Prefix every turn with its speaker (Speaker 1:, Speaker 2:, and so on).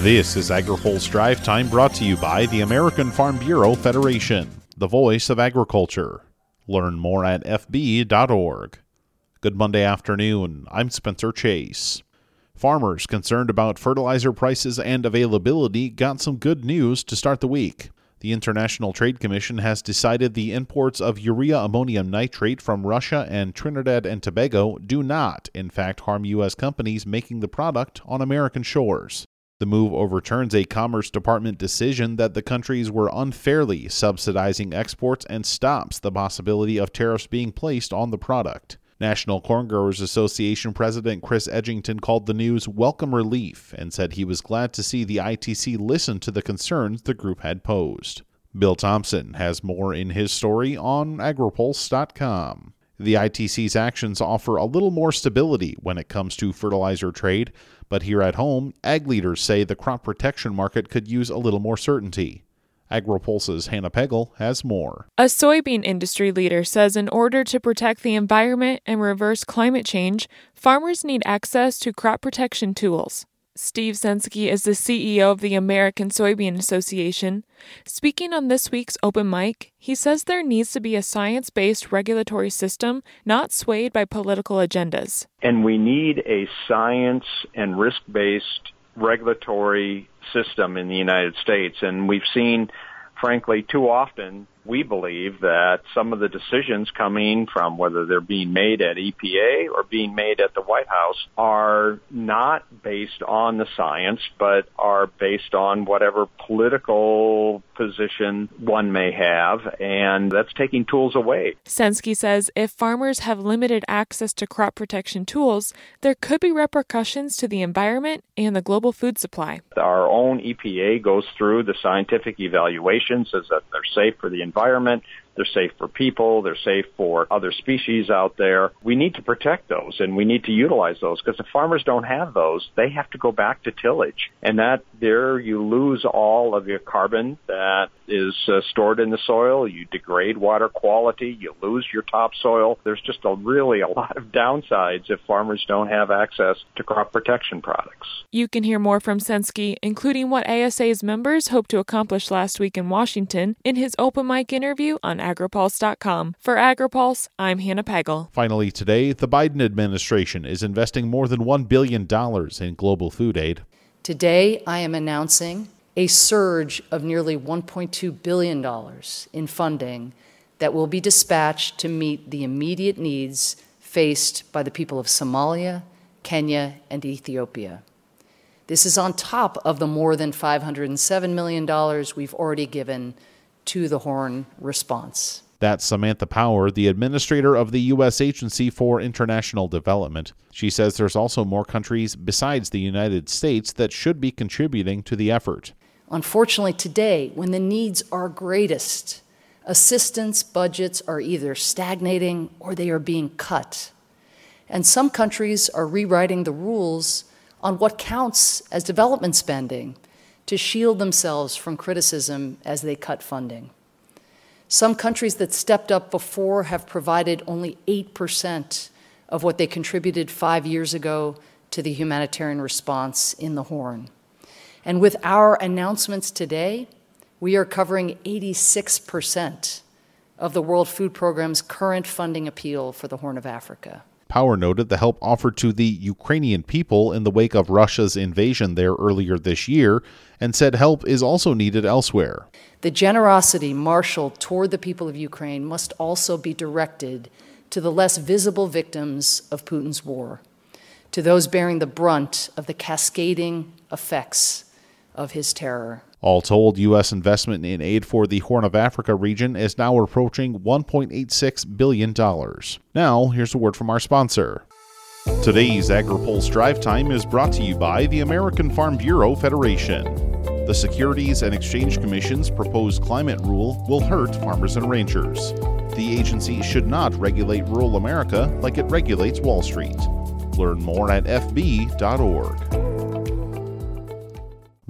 Speaker 1: This is AgriPulse Drive Time brought to you by the American Farm Bureau Federation, the voice of agriculture. Learn more at fb.org. Good Monday afternoon. I'm Spencer Chase. Farmers concerned about fertilizer prices and availability got some good news to start the week. The International Trade Commission has decided the imports of urea ammonium nitrate from Russia and Trinidad and Tobago do not, in fact, harm U.S. companies making the product on American shores. The move overturns a Commerce Department decision that the countries were unfairly subsidizing exports and stops the possibility of tariffs being placed on the product. National Corn Growers Association President Chris Edgington called the news welcome relief and said he was glad to see the ITC listen to the concerns the group had posed. Bill Tomson has more in his story on agripulse.com. The ITC's actions offer a little more stability when it comes to fertilizer trade, but here at home, ag leaders say the crop protection market could use a little more certainty. AgriPulse's Hannah Pegel has more.
Speaker 2: A soybean industry leader says in order to protect the environment and reverse climate change, farmers need access to crop protection tools. Steve Censky is the CEO of the American Soybean Association. Speaking on this week's open mic, he says there needs to be a science based regulatory system not swayed by political agendas.
Speaker 3: And we need a science and risk based regulatory system in the United States. And we've seen, frankly, too often we believe that some of the decisions coming from whether they're being made at EPA or being made at the White House are not based on the science, but are based on whatever political position one may have, and that's taking tools away.
Speaker 2: Censky says if farmers have limited access to crop protection tools, there could be repercussions to the environment and the global food supply.
Speaker 3: Our own EPA goes through the scientific evaluations as that they're safe for the environment, environment they're safe for people. They're safe for other species out there. We need to protect those and we need to utilize those because if farmers don't have those, they have to go back to tillage. And that there you lose all of your carbon that is uh, stored in the soil. You degrade water quality. You lose your topsoil. There's just a really a lot of downsides if farmers don't have access to crop protection products.
Speaker 2: You can hear more from Censky, including what ASA's members hope to accomplish last week in Washington, in his open mic interview on agripulse.com. For AgriPulse, I'm Hannah Pegel.
Speaker 1: Finally, today, the Biden administration is investing more than $1 billion in global food aid.
Speaker 4: Today, I am announcing a surge of nearly $1.2 billion in funding that will be dispatched to meet the immediate needs faced by the people of Somalia, Kenya, and Ethiopia. This is on top of the more than $507 million we've already given to the Horn response.
Speaker 1: That's Samantha Power, the administrator of the U.S. Agency for International Development. She says there's also more countries besides the United States that should be contributing to the effort.
Speaker 4: Unfortunately, today, when the needs are greatest, assistance budgets are either stagnating or they are being cut. And some countries are rewriting the rules on what counts as development spending to shield themselves from criticism as they cut funding. Some countries that stepped up before have provided only 8% of what they contributed five years ago to the humanitarian response in the Horn. And with our announcements today, we are covering 86% of the World Food Programme's current funding appeal for the Horn of Africa.
Speaker 1: Power noted the help offered to the Ukrainian people in the wake of Russia's invasion there earlier this year and said help is also needed elsewhere.
Speaker 4: The generosity marshaled toward the people of Ukraine must also be directed to the less visible victims of Putin's war, to those bearing the brunt of the cascading effects of his terror.
Speaker 1: All told, U.S. investment in aid for the Horn of Africa region is now approaching $1.86 billion. Now, here's a word from our sponsor. Today's AgriPulse Drive Time is brought to you by the American Farm Bureau Federation. The Securities and Exchange Commission's proposed climate rule will hurt farmers and ranchers. The agency should not regulate rural America like it regulates Wall Street. Learn more at fb.org.